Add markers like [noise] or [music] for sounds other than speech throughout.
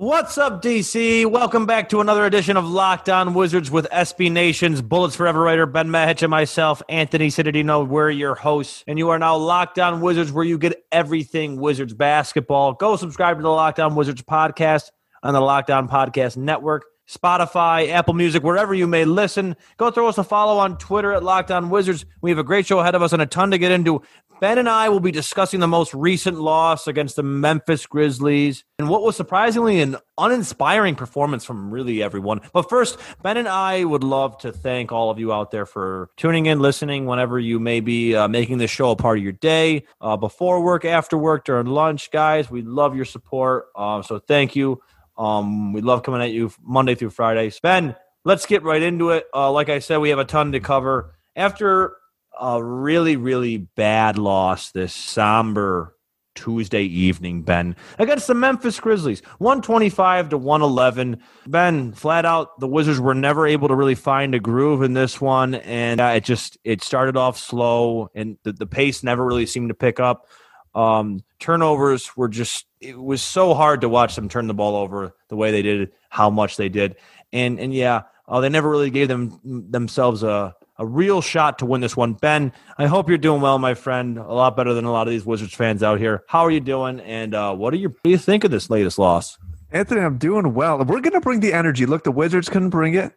What's up, DC? Welcome back to another edition of Locked On Wizards with SB Nation's Bullets Forever writer Ben Mahich and myself, Anthony Citadino. We're your hosts, and you are now Locked On Wizards, where you get everything Wizards basketball. Go subscribe to the Locked On Wizards podcast on the Locked On Podcast Network, Spotify, Apple Music, wherever you may listen. Go throw us a follow on Twitter at Locked On Wizards. We have a great show ahead of us and a ton to get into. Ben and I will be discussing the most recent loss against the Memphis Grizzlies and what was surprisingly an uninspiring performance from really everyone. But first, Ben and I would love to thank all of you out there for tuning in, listening whenever you may be uh, making this show a part of your day, uh, before work, after work, during lunch. Guys, we love your support. Uh, so thank you. Um, we love coming at you Monday through Friday. Ben, let's get right into it. Uh, like I said, we have a ton to cover. After a really, really bad loss this somber Tuesday evening, Ben, against the Memphis Grizzlies, 125 to 111. Ben, flat out, the Wizards were never able to really find a groove in this one, and uh, it just it started off slow, and the, the pace never really seemed to pick up. Um, turnovers were just it was so hard to watch them turn the ball over the way they did, how much they did, and and yeah, uh, they never really gave them themselves a a real shot to win this one. Ben, I hope you're doing well, my friend. A lot better than a lot of these Wizards fans out here. How are you doing? And uh, what, do you, what do you think of this latest loss? Anthony, I'm doing well. We're going to bring the energy. Look, the Wizards couldn't bring it.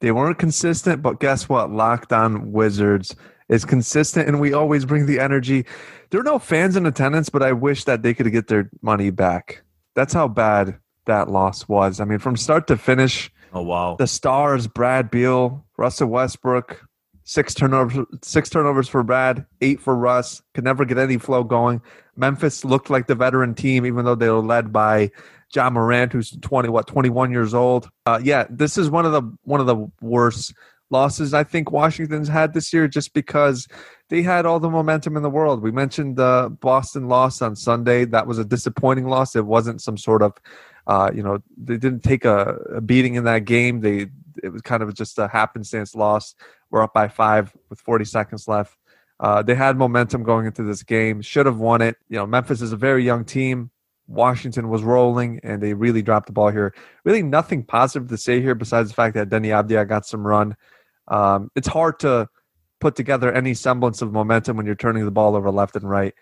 They weren't consistent, but guess what? Locked on Wizards is consistent, and we always bring the energy. There are no fans in attendance, but I wish that they could get their money back. That's how bad that loss was. I mean, from start to finish. Oh wow! The stars: Brad Beal, Russell Westbrook, Six turnovers, six turnovers for Brad, eight for Russ. Could never get any flow going. Memphis looked like the veteran team, even though they were led by Ja Morant, who's twenty, what, twenty one years old. Uh, yeah, this is one of the one of the worst losses I think Washington's had this year, just because they had all the momentum in the world. We mentioned the Boston loss on Sunday. That was a disappointing loss. It wasn't some sort of, uh, you know, they didn't take a, a beating in that game. They it was kind of just a happenstance loss. We're up by five with 40 seconds left. Uh, they had momentum going into this game. Should have won it. You know, Memphis is a very young team. Washington was rolling, and they really dropped the ball here. Really, nothing positive to say here besides the fact that Deni Avdija got some run. Um, it's hard to put together any semblance of momentum when you're turning the ball over left and right.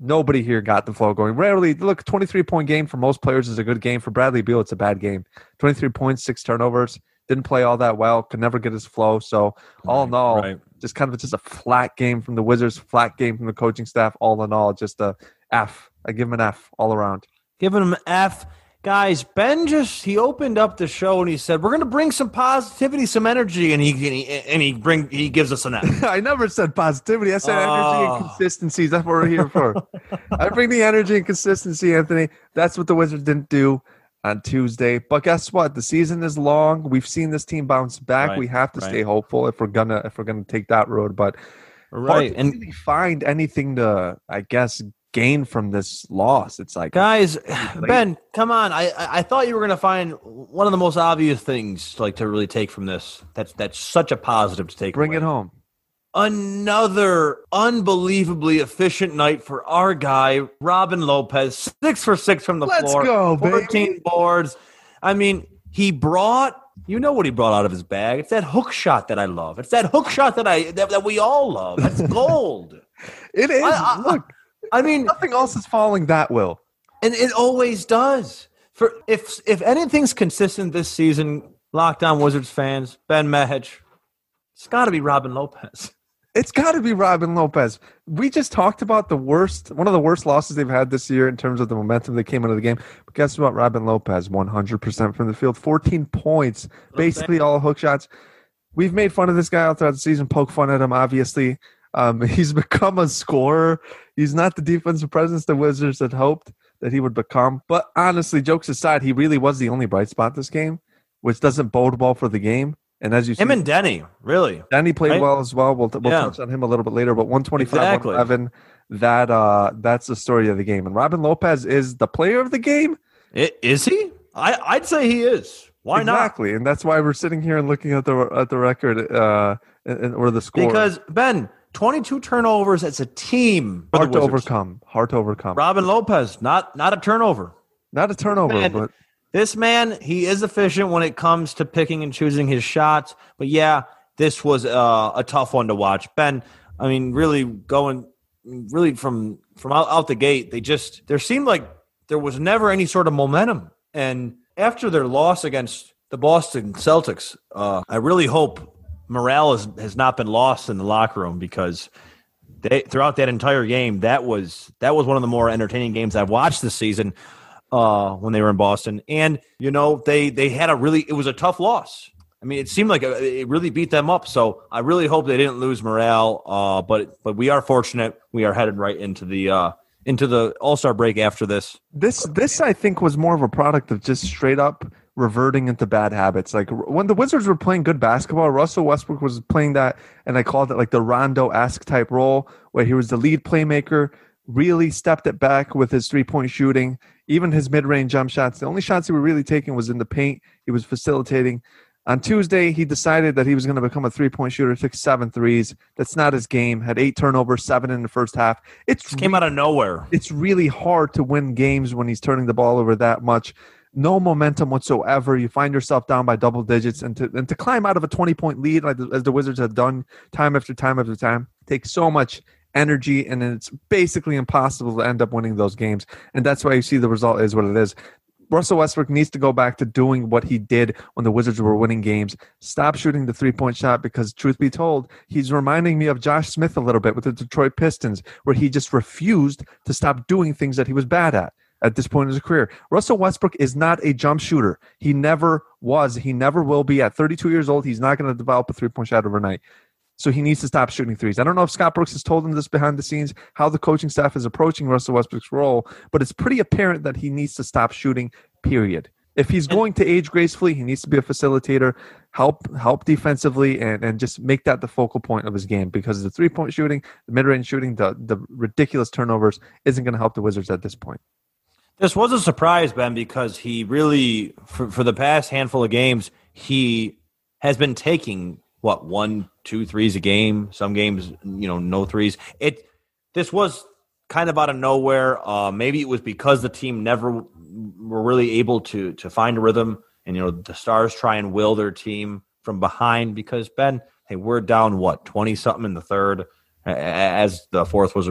Nobody here got the flow going. Rarely, look, 23 point game for most players is a good game. For Bradley Beal, it's a bad game. 23 points, six turnovers didn't play all that well, could never get his flow. So all in all, right. just kind of just a flat game from the Wizards, flat game from the coaching staff. All in all, just a F. I give him an F all around. Giving him an F. Guys, Ben just he opened up the show and he said we're going to bring some positivity, some energy, and he and he, and he bring he gives us an F. [laughs] I never said positivity. I said oh. energy and oh. consistency. That's what we're here for. [laughs] I bring the energy and consistency, Anthony. That's what the Wizards didn't do on Tuesday. But guess what? The season is long. We've seen this team bounce back. Right, we have to right. stay hopeful if we're gonna if we're gonna take that road. But right and really find anything to I guess gain from this loss. It's like guys, Ben, come on. I I thought you were gonna find one of the most obvious things like to really take from this. That's that's such a positive to take. Bring away. it home another unbelievably efficient night for our guy Robin Lopez. Six for six from the Let's floor. Go, 14 baby. boards. I mean, he brought you know what he brought out of his bag. It's that hook shot that I love. It's that hook shot that I that, that we all love. That's [laughs] gold. it is. I, I, Look, I mean, nothing else is falling that well, and it always does. For if if anything's consistent this season, Locked On Wizards fans, Ben Mehich, it's got to be Robin Lopez. [laughs] It's got to be Robin Lopez. We just talked about the worst, one of the worst losses they've had this year in terms of the momentum that came into the game. But guess what? Robin Lopez, 100% from the field, 14 points, basically all hook shots. We've made fun of this guy all throughout the season, poke fun at him, obviously. Um, [laughs] he's become a scorer. He's not the defensive presence the Wizards had hoped. that he would become. But honestly, jokes aside, he really was the only bright spot this game, which doesn't bode well for the game. And as you him see, and Deni, really. Deni played right? well as well. We'll, we'll Yeah. touch on him a little bit later. But 125, Exactly. 111, that uh, that's the story of the game. And Robin Lopez is the player of the game. I- Is he? I, I'd say he is. Why not? exactly, and that's why we're sitting here and looking at the at the record uh, and, and- or the score. Because Ben, 22 turnovers as a team. hard to Wizards. overcome. Hard to overcome. Robin Lopez, not not a turnover. Not a turnover, Man, but This man, he is efficient when it comes to picking and choosing his shots. But yeah, this was uh, a tough one to watch. Ben, I mean, really going, really from from out, out the gate, they just there seemed like there was never any sort of momentum. And after their loss against the Boston Celtics, uh, I really hope morale has, has not been lost in the locker room because they throughout that entire game, that was that was one of the more entertaining games I've watched this season uh, when they were in Boston. And you know, they they had a really it was a tough loss. I mean, it seemed like uh, it really beat them up. So I really hope they didn't lose morale. Uh, but but we are fortunate. We are headed right into the uh, into the All Star break after this. this this I think was more of a product of just straight up reverting into bad habits. Like when the Wizards were playing good basketball, Russell Westbrook was playing that, and I called it like the Rondo esque type role where he was the lead playmaker. Really stepped it back with his three point shooting, even his mid range jump shots. The only shots he were really taking was in the paint. He was facilitating. On Tuesday, he decided that he was going to become a three point shooter, took seven threes. That's not his game. Had eight turnovers, seven in the first half. It's Came out of nowhere. it's really hard to win games when he's turning the ball over that much. No momentum whatsoever. You find yourself down by double digits, and to and to climb out of a twenty point lead, like the, as the Wizards have done time after time after time, takes so much energy, and it's basically impossible to end up winning those games. And that's why you see the result is what it is. Russell Westbrook needs to go back to doing what he did when the Wizards were winning games. Stop shooting the three point shot because, truth be told, he's reminding me of Josh Smith a little bit with the Detroit Pistons, where he just refused to stop doing things that he was bad at at this point in his career. Russell Westbrook is not a jump shooter. He never was. He never will be. At 32 years old, he's not going to develop a three point shot overnight. So he needs to stop shooting threes. I don't know if Scott Brooks has told him this behind the scenes, how the coaching staff is approaching Russell Westbrook's role, but it's pretty apparent that he needs to stop shooting, period. If he's going to age gracefully, he needs to be a facilitator, help help defensively, and, and just make that the focal point of his game because the three point shooting, the mid range shooting, the, the ridiculous turnovers isn't going to help the Wizards at this point. This was a surprise, Ben, because he really, for, for the past handful of games, he has been taking what one, two threes a game. Some games, you know, no threes. It. This was kind of out of nowhere. Uh, maybe it was because the team never were really able to to find a rhythm, and you know, the Stars try and will their team from behind. Because Ben, hey, we're down what twenty something in the third, as the fourth was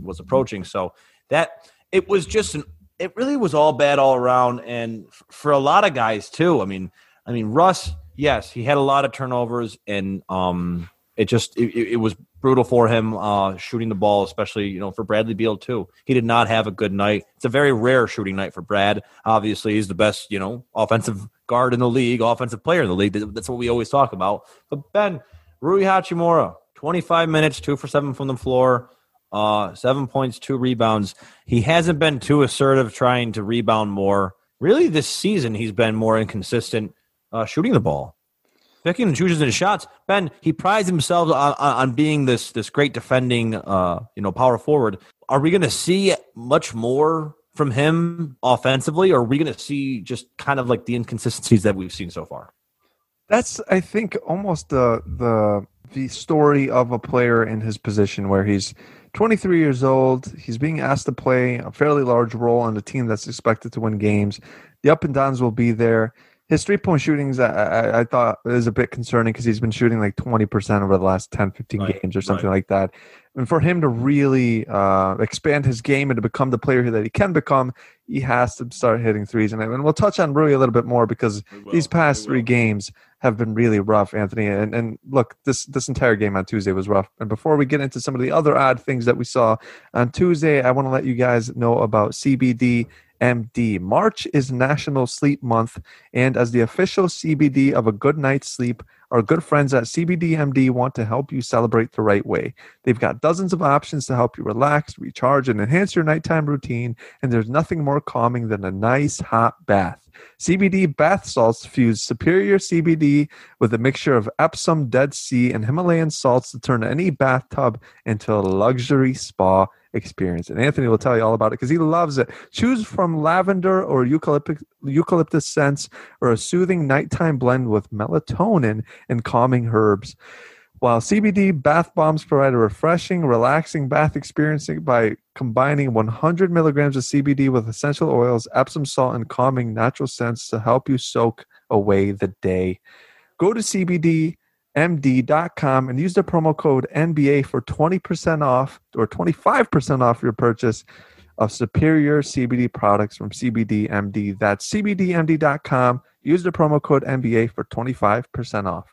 was approaching. So that it was just an it really was all bad all around and for a lot of guys too i mean i mean russ yes he had a lot of turnovers and um it just it, it was brutal for him uh shooting the ball especially you know for bradley beal too. He did not have a good night. It's a very rare shooting night for brad. Obviously he's the best you know offensive guard in the league offensive player in the league. That's what we always talk about. But ben rui hachimura 25 minutes two for seven from the floor uh, seven points, two rebounds. He hasn't been too assertive trying to rebound more. Really, this season he's been more inconsistent uh, shooting the ball, picking and choosing his shots. Ben, he prides himself on, on, being this this great defending, uh, you know, power forward. Are we going to see much more from him offensively, or are we going to see just kind of like the inconsistencies that we've seen so far? That's I think almost the the the story of a player in his position where he's 23 years old. He's being asked to play a fairly large role on a team that's expected to win games. The up and downs will be there. His three point shootings, I, I, I thought, is a bit concerning because he's been shooting like 20% over the last 10, 15 Right, games or something right. like that. And for him to really uh, expand his game and to become the player that he can become, he has to start hitting threes. And, and we'll touch on Rui a little bit more because these past three games have been really rough, Anthony. And and look, this this entire game on Tuesday was rough. And before we get into some of the other odd things that we saw on Tuesday, I want to let you guys know about CBD MD. March is National Sleep Month, and as the official CBD of a good night's sleep, our good friends at CBDMD want to help you celebrate the right way. They've got dozens of options to help you relax, recharge, and enhance your nighttime routine, and there's nothing more calming than a nice hot bath. CBD bath salts fuse superior CBD with a mixture of Epsom, Dead Sea, and Himalayan salts to turn any bathtub into a luxury spa experience. And Anthony will tell you all about it because he loves it. Choose from lavender or eucalyptus, eucalyptus scents or a soothing nighttime blend with melatonin and calming herbs. While CBD bath bombs provide a refreshing, relaxing bath experience by combining 100 milligrams of CBD with essential oils, Epsom salt, and calming natural scents to help you soak away the day. Go to CBDMD.com and use the promo code NBA for 20% off or 25% off your purchase of superior CBD products from CBDMD. That's CBDMD.com. Use the promo code NBA for 25% off.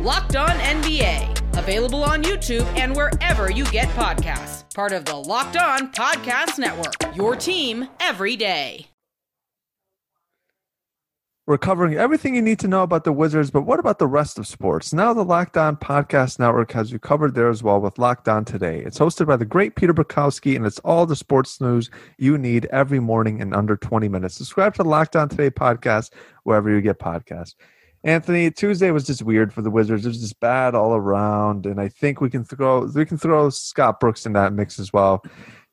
Locked On NBA, available on YouTube and wherever you get podcasts. Part of the Locked On Podcast Network, your team every day. We're covering everything you need to know about the Wizards, but what about the rest of sports? Now, the Locked On Podcast Network has you covered there as well with Locked On Today. It's hosted by the great Peter Bukowski, and it's all the sports news you need every morning in under 20 minutes. Subscribe to the Locked On Today podcast wherever you get podcasts. Anthony, Tuesday was just weird for the Wizards. It was just bad all around, and I think we can throw we can throw Scott Brooks in that mix as well.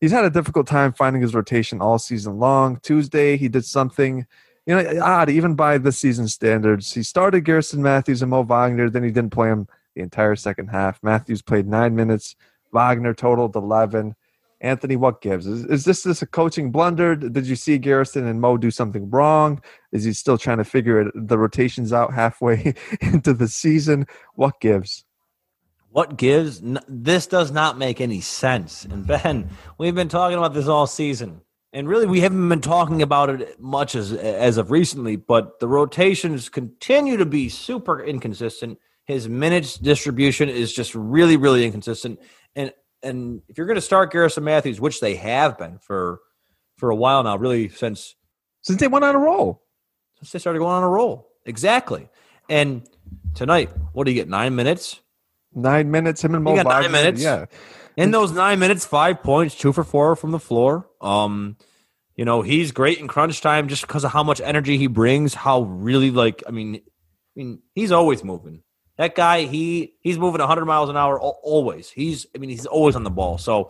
He's had a difficult time finding his rotation all season long. Tuesday, he did something, you know, odd even by the season standards. He started Garrison Matthews and Mo Wagner, then he didn't play him the entire second half. Matthews played nine minutes, Wagner totaled eleven. Anthony, what gives? Is, is this this a coaching blunder? Did you see Garrison and Mo do something wrong? Is he still trying to figure it, the rotations out halfway [laughs] into the season? What gives? What gives? This does not make any sense. And Ben, we've been talking about this all season, and really we haven't been talking about it much as as of recently. But the rotations continue to be super inconsistent. His minutes distribution is just really, really inconsistent. And and if you're going to start Garrison Matthews, which they have been for for a while now, really since since they went on a roll, since they started going on a roll, exactly. And tonight, what do you get? Nine minutes. Nine minutes. Him and Mo. You got nine minutes. Yeah. In those nine minutes, five points, two for four from the floor. Um, you know he's great in crunch time just because of how much energy he brings. How really like I mean, I mean he's always moving. That guy, he he's moving 100 miles an hour always. He's, I mean, he's always on the ball. So,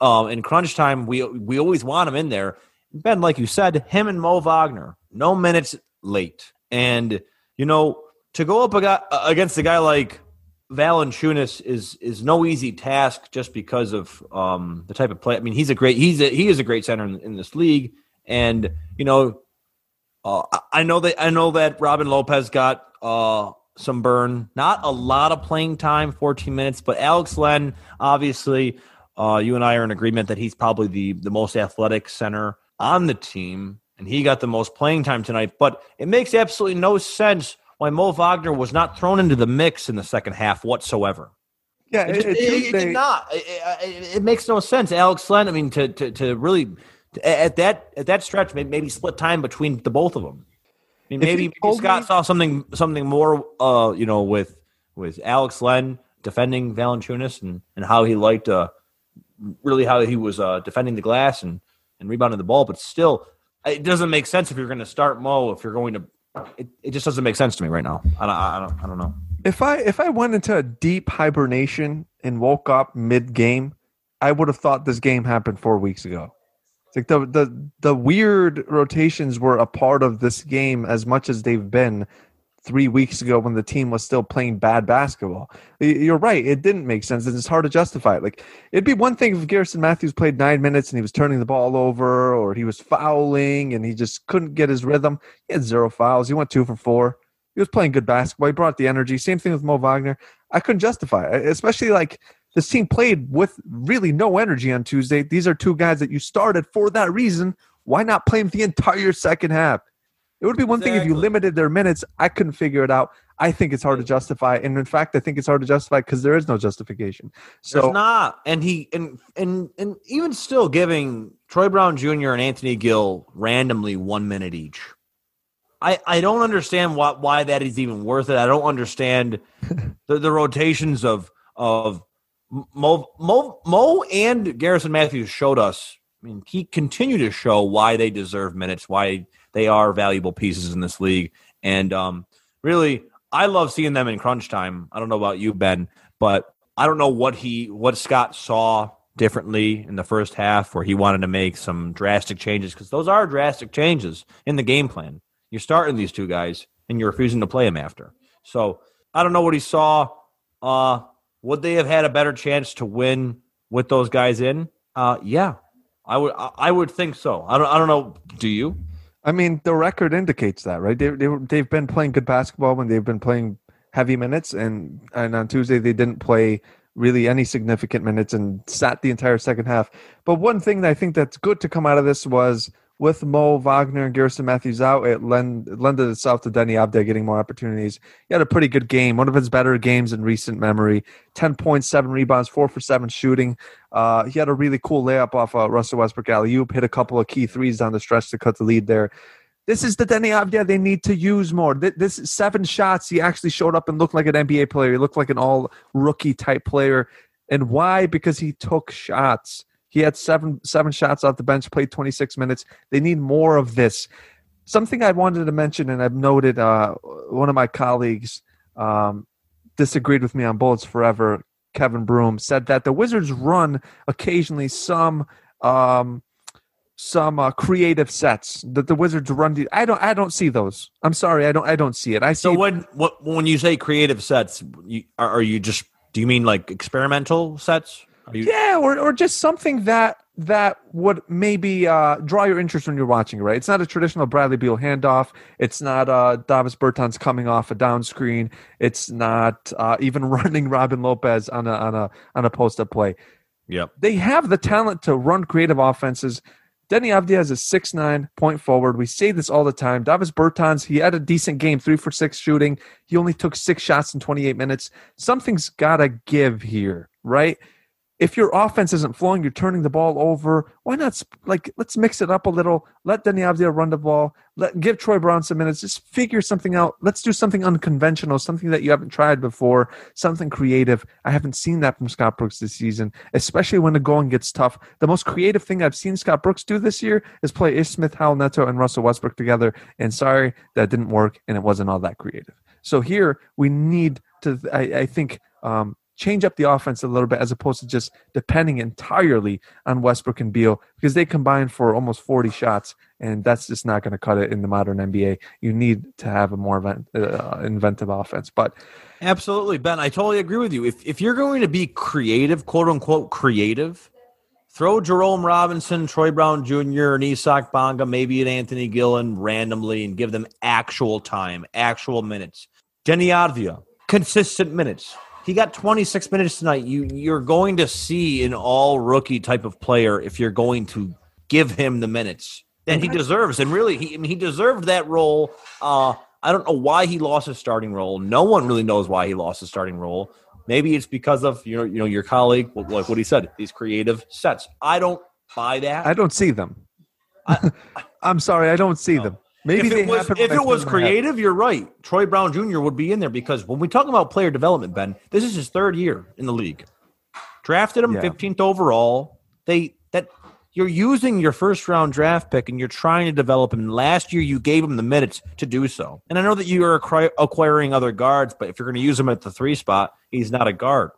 um, in crunch time, we we always want him in there. Ben, like you said, him and Mo Wagner, no minutes late, and you know to go up against a guy like Valanciunas is is no easy task just because of um, the type of play. I mean, he's a great he's a, he is a great center in, in this league, and you know, uh, I know that I know that Robin Lopez got uh, some burn. Not a lot of playing time, 14 minutes, but Alex Len, obviously, uh, you and I are in agreement that he's probably the, the most athletic center on the team, and he got the most playing time tonight. But it makes absolutely no sense why Mo Wagner was not thrown into the mix in the second half whatsoever. Yeah, it, it, it, it did not. It, makes no sense. Alex Len, I mean, to, to, to really at that at that stretch, maybe split time between the both of them mean, maybe, maybe Scott me, saw something something more, uh, you know, with with Alex Len defending Valanciunas and and how he liked, uh, really how he was uh, defending the glass and and rebounding the ball. But still, it doesn't make sense if you're going to start Mo if you're going to. It, it just doesn't make sense to me right now. I don't, I don't I don't know. If I if I went into a deep hibernation and woke up mid game, I would have thought this game happened four weeks ago like the the the weird rotations were a part of this game as much as they've been three weeks ago when the team was still playing bad basketball. You're right; it didn't make sense, and it's hard to justify it. Like it'd be one thing if Garrison Matthews played nine minutes and he was turning the ball over, or he was fouling and he just couldn't get his rhythm. He had zero fouls. He went two for four. He was playing good basketball. He brought the energy. Same thing with Mo Wagner. I couldn't justify it, especially like this team played with really no energy on Tuesday. These are two guys that you started for that reason. Why not play them the entire second half? It would be one thing if you limited their minutes. I couldn't figure it out. I think it's hard to justify, and in fact, I think it's hard to justify because there is no justification. So There's not, and he and and and even still giving Troy Brown Jr. and Anthony Gill randomly one minute each. I I don't understand why why that is even worth it. I don't understand [laughs] the, the rotations of of Mo, Mo Mo and Garrison Matthews showed us. I mean, he continue to show why they deserve minutes, why they are valuable pieces in this league, and um, really, I love seeing them in crunch time. I don't know about you, Ben, but I don't know what he what Scott saw differently in the first half where he wanted to make some drastic changes because those are drastic changes in the game plan. You're starting these two guys and you're refusing to play them after. So I don't know what he saw. Uh, would they have had a better chance to win with those guys in? Uh, yeah, I would. I would think so. I don't. I don't know. Do you? I mean, the record indicates that, right? They, they they've been playing good basketball when they've been playing heavy minutes, and and on Tuesday they didn't play really any significant minutes and sat the entire second half. But one thing that I think that's good to come out of this was with Mo Wagner and Garrison Matthews out, it lend, it lended itself to Deni Avdija getting more opportunities. He had a pretty good game, one of his better games in recent memory. Ten points, seven rebounds, four for seven shooting. Uh, he had a really cool layup off uh, Russell Westbrook alley oop, hit a couple of key threes down the stretch to cut the lead there. This is the Deni Avdija they need to use more. Th- This is seven shots. He actually showed up and looked like an NBA player. He looked like an all rookie type player. And why? Because he took shots. He had seven seven shots off the bench, played 26 minutes. They need more of this. Something I wanted to mention, and I've noted uh, one of my colleagues um, disagreed with me on Bullets Forever. Kevin Broom said that the Wizards run occasionally some um, some uh, creative sets that the Wizards run. The, I don't I don't see those. I'm sorry, I don't I don't see it. I see So when what when you say creative sets, you, are, are you just do you mean like experimental sets? You, yeah, or or just something that that would maybe uh, draw your interest when you're watching. Right? It's not a traditional Bradley Beal handoff. It's not uh, Davis Bertans coming off a down screen. It's not uh, even [laughs] running Robin Lopez on a on a on a post up play. Yep. they have the talent to run creative offenses. Deni Avdija is a six nine point forward. We say this all the time. Davis Bertans, he had a decent game, three for six shooting. He only took six shots in 28 minutes. Something's got to give here, right? If your offense isn't flowing, you're turning the ball over. Why not, like, let's mix it up a little. Let Deni Avdija run the ball. Let Give Troy Brown some minutes. Just figure something out. Let's do something unconventional, something that you haven't tried before, something creative. I haven't seen that from Scott Brooks this season, especially when the going gets tough. The most creative thing I've seen Scott Brooks do this year is play Ish Smith, Raul Neto, and Russell Westbrook together. And sorry, that didn't work, and it wasn't all that creative. So here we need to, I, I think, um, change up the offense a little bit as opposed to just depending entirely on Westbrook and Beal because they combined for almost 40 shots, and that's just not going to cut it in the modern NBA. You need to have a more event, uh, inventive offense. But Absolutely, Ben. I totally agree with you. If if you're going to be creative, quote unquote creative, throw Jerome Robinson, Troy Brown Jr., and Isaac Bonga, maybe an Anthony Gillen randomly, and give them actual time, actual minutes. Deni Avdija, consistent minutes. He got 26 minutes tonight. You you're going to see an all rookie type of player if you're going to give him the minutes that he deserves. And really, he I mean, he deserved that role. Uh, I don't know why he lost his starting role. No one really knows why he lost his starting role. Maybe it's because of your you know your colleague, like what he said, these creative sets. I don't buy that. I don't see them. [laughs] I'm sorry, I don't see them. Maybe if it was if it was creative, you're right. Troy Brown Jr. would be in there because when we talk about player development, Ben, this is his third year in the league. Drafted him Yeah. 15th overall. They that you're using your first round draft pick and you're trying to develop him. And last year you gave him the minutes to do so. And I know that you are acqui- acquiring other guards, but if you're going to use him at the three spot, he's not a guard,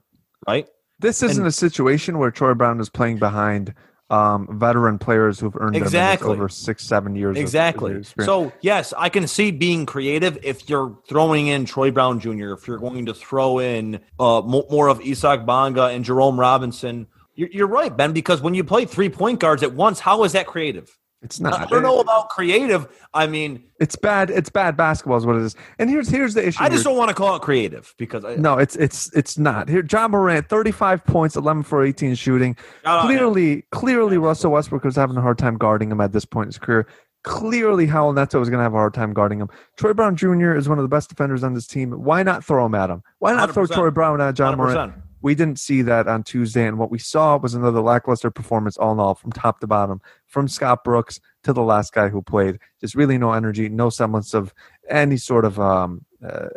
right? This isn't a situation where Troy Brown is playing behind um, veteran players who've earned Exactly. over six, seven years. of- of Exactly. So yes, I can see being creative if you're throwing in Troy Brown Jr. If you're going to throw in uh, more of Isaac Bonga and Jerome Robinson, you're, you're right, Ben. Because when you play three point guards at once, how is that creative? It's not. I don't know about creative. I mean, It's bad. It's bad basketball is what it is. And here's here's the issue. I just don't want to call it creative because I, No, it's it's it's not. Here, Ja Morant, thirty-five points, eleven for eighteen shooting. Shout out him. Clearly, clearly, Russell Westbrook was having a hard time guarding him at this point in his career. Clearly, Raul Neto was going to have a hard time guarding him. Troy Brown Jr. is one of the best defenders on this team. Why not throw him at him? Why not throw 100%. Troy Brown at Ja Morant? 100%. We didn't see that on Tuesday, and what we saw was another lackluster performance, all in all, from top to bottom, from Scott Brooks to the last guy who played. Just really no energy, no semblance of any sort of um, uh,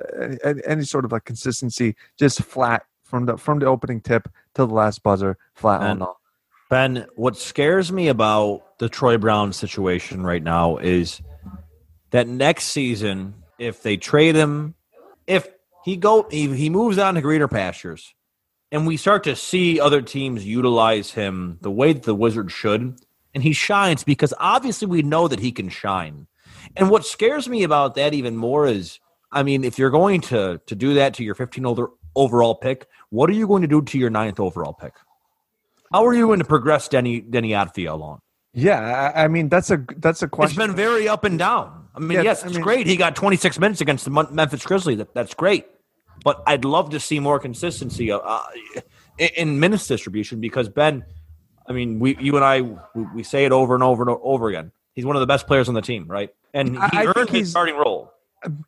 any, any sort of like consistency. Just flat from the from the opening tip to the last buzzer, flat all in all. Ben, what scares me about the Troy Brown situation right now is that next season, if they trade him, if he go he, he moves on to greener pastures, and we start to see other teams utilize him the way that the Wizards should, and he shines because obviously we know that he can shine. And what scares me about that even more is, I mean, if you're going to to do that to your 15 older overall pick, what are you going to do to your ninth overall pick? How are you going to progress Deni Deni Avdija along? Yeah, I, I mean that's a that's a It's question. been very up and down. I mean, Yeah, yes, I it's mean- great. He got 26 minutes against the Memphis Grizzlies. That, that's great. But I'd love to see more consistency uh, uh, in, in minutes distribution because Ben, I mean, we you and I we, we say it over and over and over again. He's one of the best players on the team, right? And he I- earned his starting role.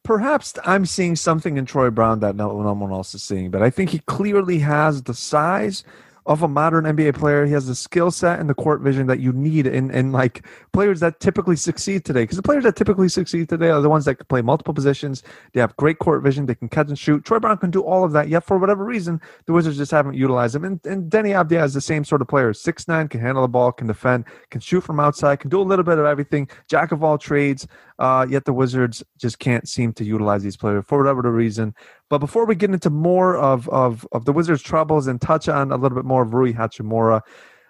Perhaps I'm seeing something in Troy Brown that no, no one else is seeing, but I think he clearly has the size of a modern NBA player. He has the skill set and the court vision that you need in, in like players that typically succeed today. Because the players that typically succeed today are the ones that can play multiple positions. They have great court vision. They can catch and shoot. Troy Brown can do all of that. Yet for whatever reason, the Wizards just haven't utilized him. And, and Deni Avdija is the same sort of player. Six nine, can handle the ball, can defend, can shoot from outside, can do a little bit of everything. Jack of all trades. Uh, yet the Wizards just can't seem to utilize these players for whatever the reason. But before we get into more of, of, of the Wizards' troubles and touch on a little bit more of Rui Hachimura,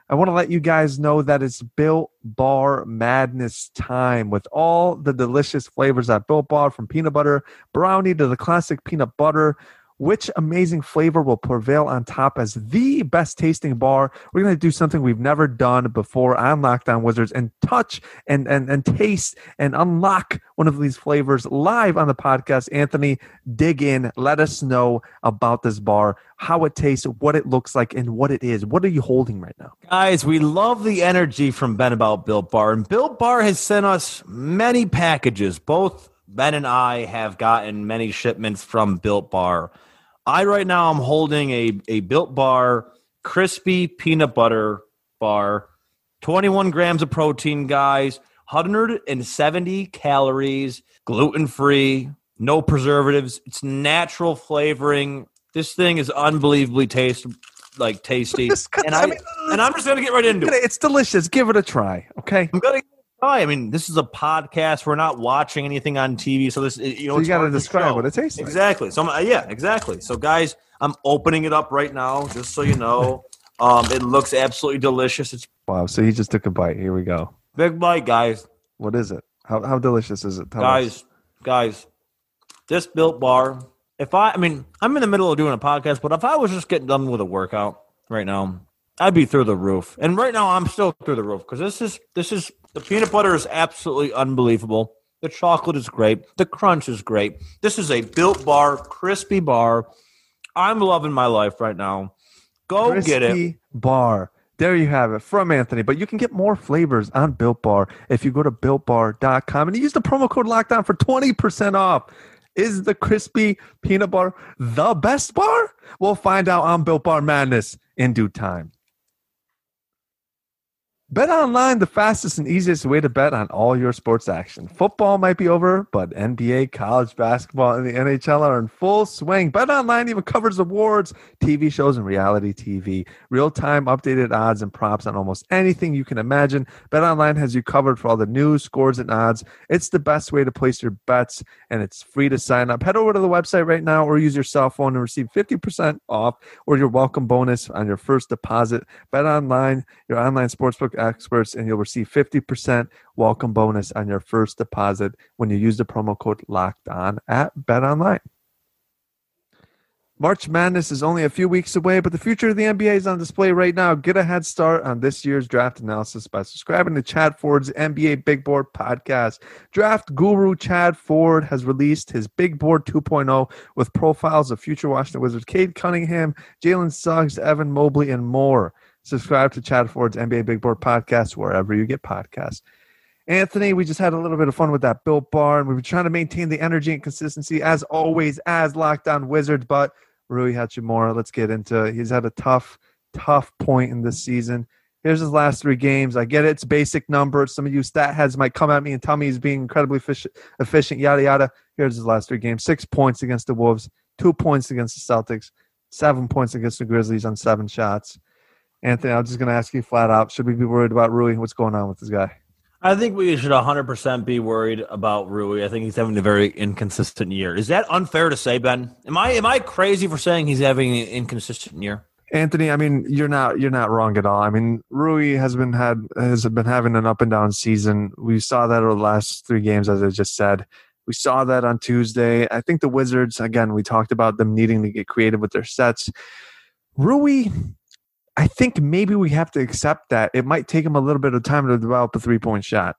I want to let you guys know that it's Built Bar Madness time with all the delicious flavors at Built Bar from peanut butter brownie to the classic peanut butter. Which amazing flavor will prevail on top as the best tasting bar? We're going to do something we've never done before on Locked On Wizards and touch and, and, and taste and unlock one of these flavors live on the podcast. Anthony, dig in. Let us know about this bar, how it tastes, what it looks like, and what it is. What are you holding right now? Guys, we love the energy from Ben about Built Bar. And Built Bar has sent us many packages. Both Ben and I have gotten many shipments from Built Bar. I right now I'm holding a, a Built Bar crispy peanut butter bar, 21 grams of protein, guys, 170 calories, gluten free, no preservatives. It's natural flavoring. This thing is unbelievably taste like tasty. [laughs] And I I, mean, and I'm just gonna get right into it. It's delicious. Give it a try. Okay. I'm gonna try. I mean, this is a podcast. We're not watching anything on TV, so this you know So you got to describe what it tastes like. Exactly. So I'm, uh, yeah, exactly. So guys, I'm opening it up right now, just so you know. [laughs] Um, it looks absolutely delicious. It's Wow. So he just took a bite. Here we go. big bite, guys. What is it? How, how delicious is it? Tell us. guys, guys, this built bar. If I, I mean, I'm in the middle of doing a podcast, but if I was just getting done with a workout right now, I'd be through the roof. And right now, I'm still through the roof because this is this is the peanut butter is absolutely unbelievable. The chocolate is great. The crunch is great. This is a built bar, crispy bar. I'm loving my life right now. Go get it. Bar. There you have it from Anthony. But you can get more flavors on Built Bar if you go to builtbar.com and use the promo code lockdown for 20% off. Is the crispy peanut bar the best bar? We'll find out on Built Bar Madness in due time. Bet online, the fastest and easiest way to bet on all your sports action. Football might be over, but NBA, college basketball, and the NHL are in full swing. Bet online even covers awards, TV shows, and reality TV. Real time updated odds and props on almost anything you can imagine. Bet online has you covered for all the news, scores, and odds. It's the best way to place your bets, and it's free to sign up. Head over to the website right now or use your cell phone and receive 50% off or your welcome bonus on your first deposit. Bet online, your online sportsbook experts, and you'll receive 50% welcome bonus on your first deposit when you use the promo code locked on at Bet Online. March Madness is only a few weeks away, but the future of the NBA is on display right now. Get a head start on this year's draft analysis by subscribing to Chad Ford's NBA Big Board podcast. Draft guru Chad Ford has released his Big Board 2.0 with profiles of future Washington Wizards Cade Cunningham, Jalen Suggs, Evan Mobley, and more. Subscribe to Chad Ford's NBA Big Board podcast wherever you get podcasts. Anthony, we just had a little bit of fun with that built bar, and we've been trying to maintain the energy and consistency as always as Locked On Wizards. But Rui Hachimura, let's get into it. He's had a tough, tough point in this season. Here's his last three games. I get it, it's basic numbers. Some of you stat heads might come at me and tell me he's being incredibly efficient yada yada. Here's his last three games: six points against the Wolves, two points against the Celtics, seven points against the Grizzlies on seven shots. Anthony, I'm just going to ask you flat out: Should we be worried about Rui? What's going on with this guy? I think we should 100% be worried about Rui. I think he's having a very inconsistent year. Is that unfair to say, Ben? Am I am I crazy for saying he's having an inconsistent year? Anthony, I mean, you're not you're not wrong at all. I mean, Rui has been had has been having an up and down season. We saw that over the last three games, as I just said. We saw that on Tuesday. I think the Wizards, again, we talked about them needing to get creative with their sets. Rui, I think maybe we have to accept that it might take him a little bit of time to develop a three point shot.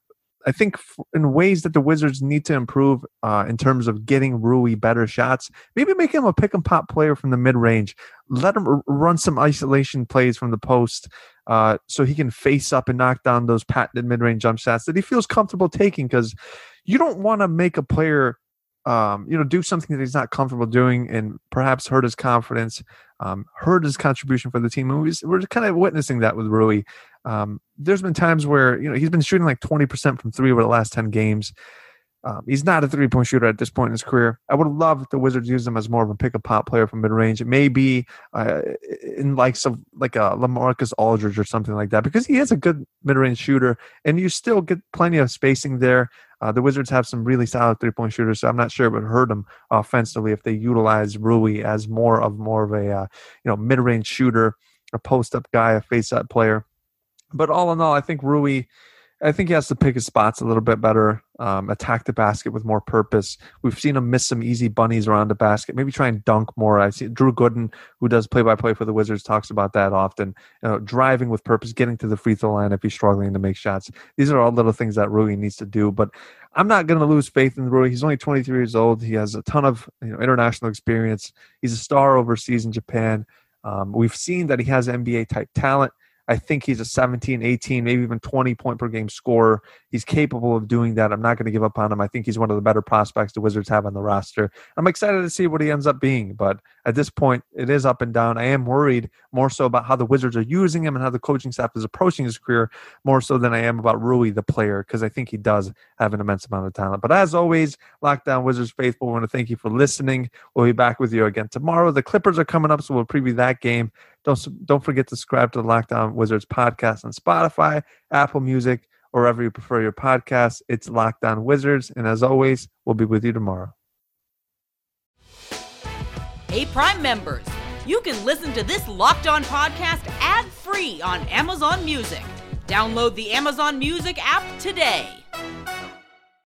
I think in ways that the Wizards need to improve uh, in terms of getting Rui better shots, maybe make him a pick and pop player from the mid range. Let him r- run some isolation plays from the post uh, so he can face up and knock down those patented mid range jump shots that he feels comfortable taking because you don't want to make a player um, you know, do something that he's not comfortable doing and perhaps hurt his confidence, um, hurt his contribution for the team. And we're kind of witnessing that with Rui. Um, there's been times where, you know, he's been shooting like 20% from three over the last 10 games. Um, he's not a three point shooter at this point in his career. I would love if the Wizards use him as more of a pick a pop player from mid range. It may be uh, in like some like a LaMarcus Aldridge or something like that because he is a good mid range shooter, and you still get plenty of spacing there. Uh, the Wizards have some really solid three point shooters, so I'm not sure it would hurt them offensively if they utilize Rui as more of more of a uh, you know mid range shooter, a post up guy, a face up player. But all in all, I think Rui I think he has to pick his spots a little bit better, um, attack the basket with more purpose. We've seen him miss some easy bunnies around the basket. Maybe try and dunk more. I see Drew Gooden, who does play by play for the Wizards, talks about that often. You know, driving with purpose, getting to the free throw line if he's struggling to make shots. These are all little things that Rui needs to do. But I'm not going to lose faith in Rui. He's only 23 years old. He has a ton of you know, international experience. He's a star overseas in Japan. Um, we've seen that he has NBA type talent. I think he's a 17, 18, maybe even 20 point per game scorer. He's capable of doing that. I'm not going to give up on him. I think he's one of the better prospects the Wizards have on the roster. I'm excited to see what he ends up being, but at this point, it is up and down. I am worried more so about how the Wizards are using him and how the coaching staff is approaching his career more so than I am about Rui, the player, because I think he does have an immense amount of talent. But as always, Locked On Wizards faithful, I want to thank you for listening. We'll be back with you again tomorrow. The Clippers are coming up, so we'll preview that game. Don't don't forget to subscribe to the Locked On Wizards podcast on Spotify, Apple Music, or wherever you prefer your podcast. It's Locked On Wizards, and as always, we'll be with you tomorrow. Hey, Prime members, you can listen to this Locked On podcast ad free on Amazon Music. Download the Amazon Music app today.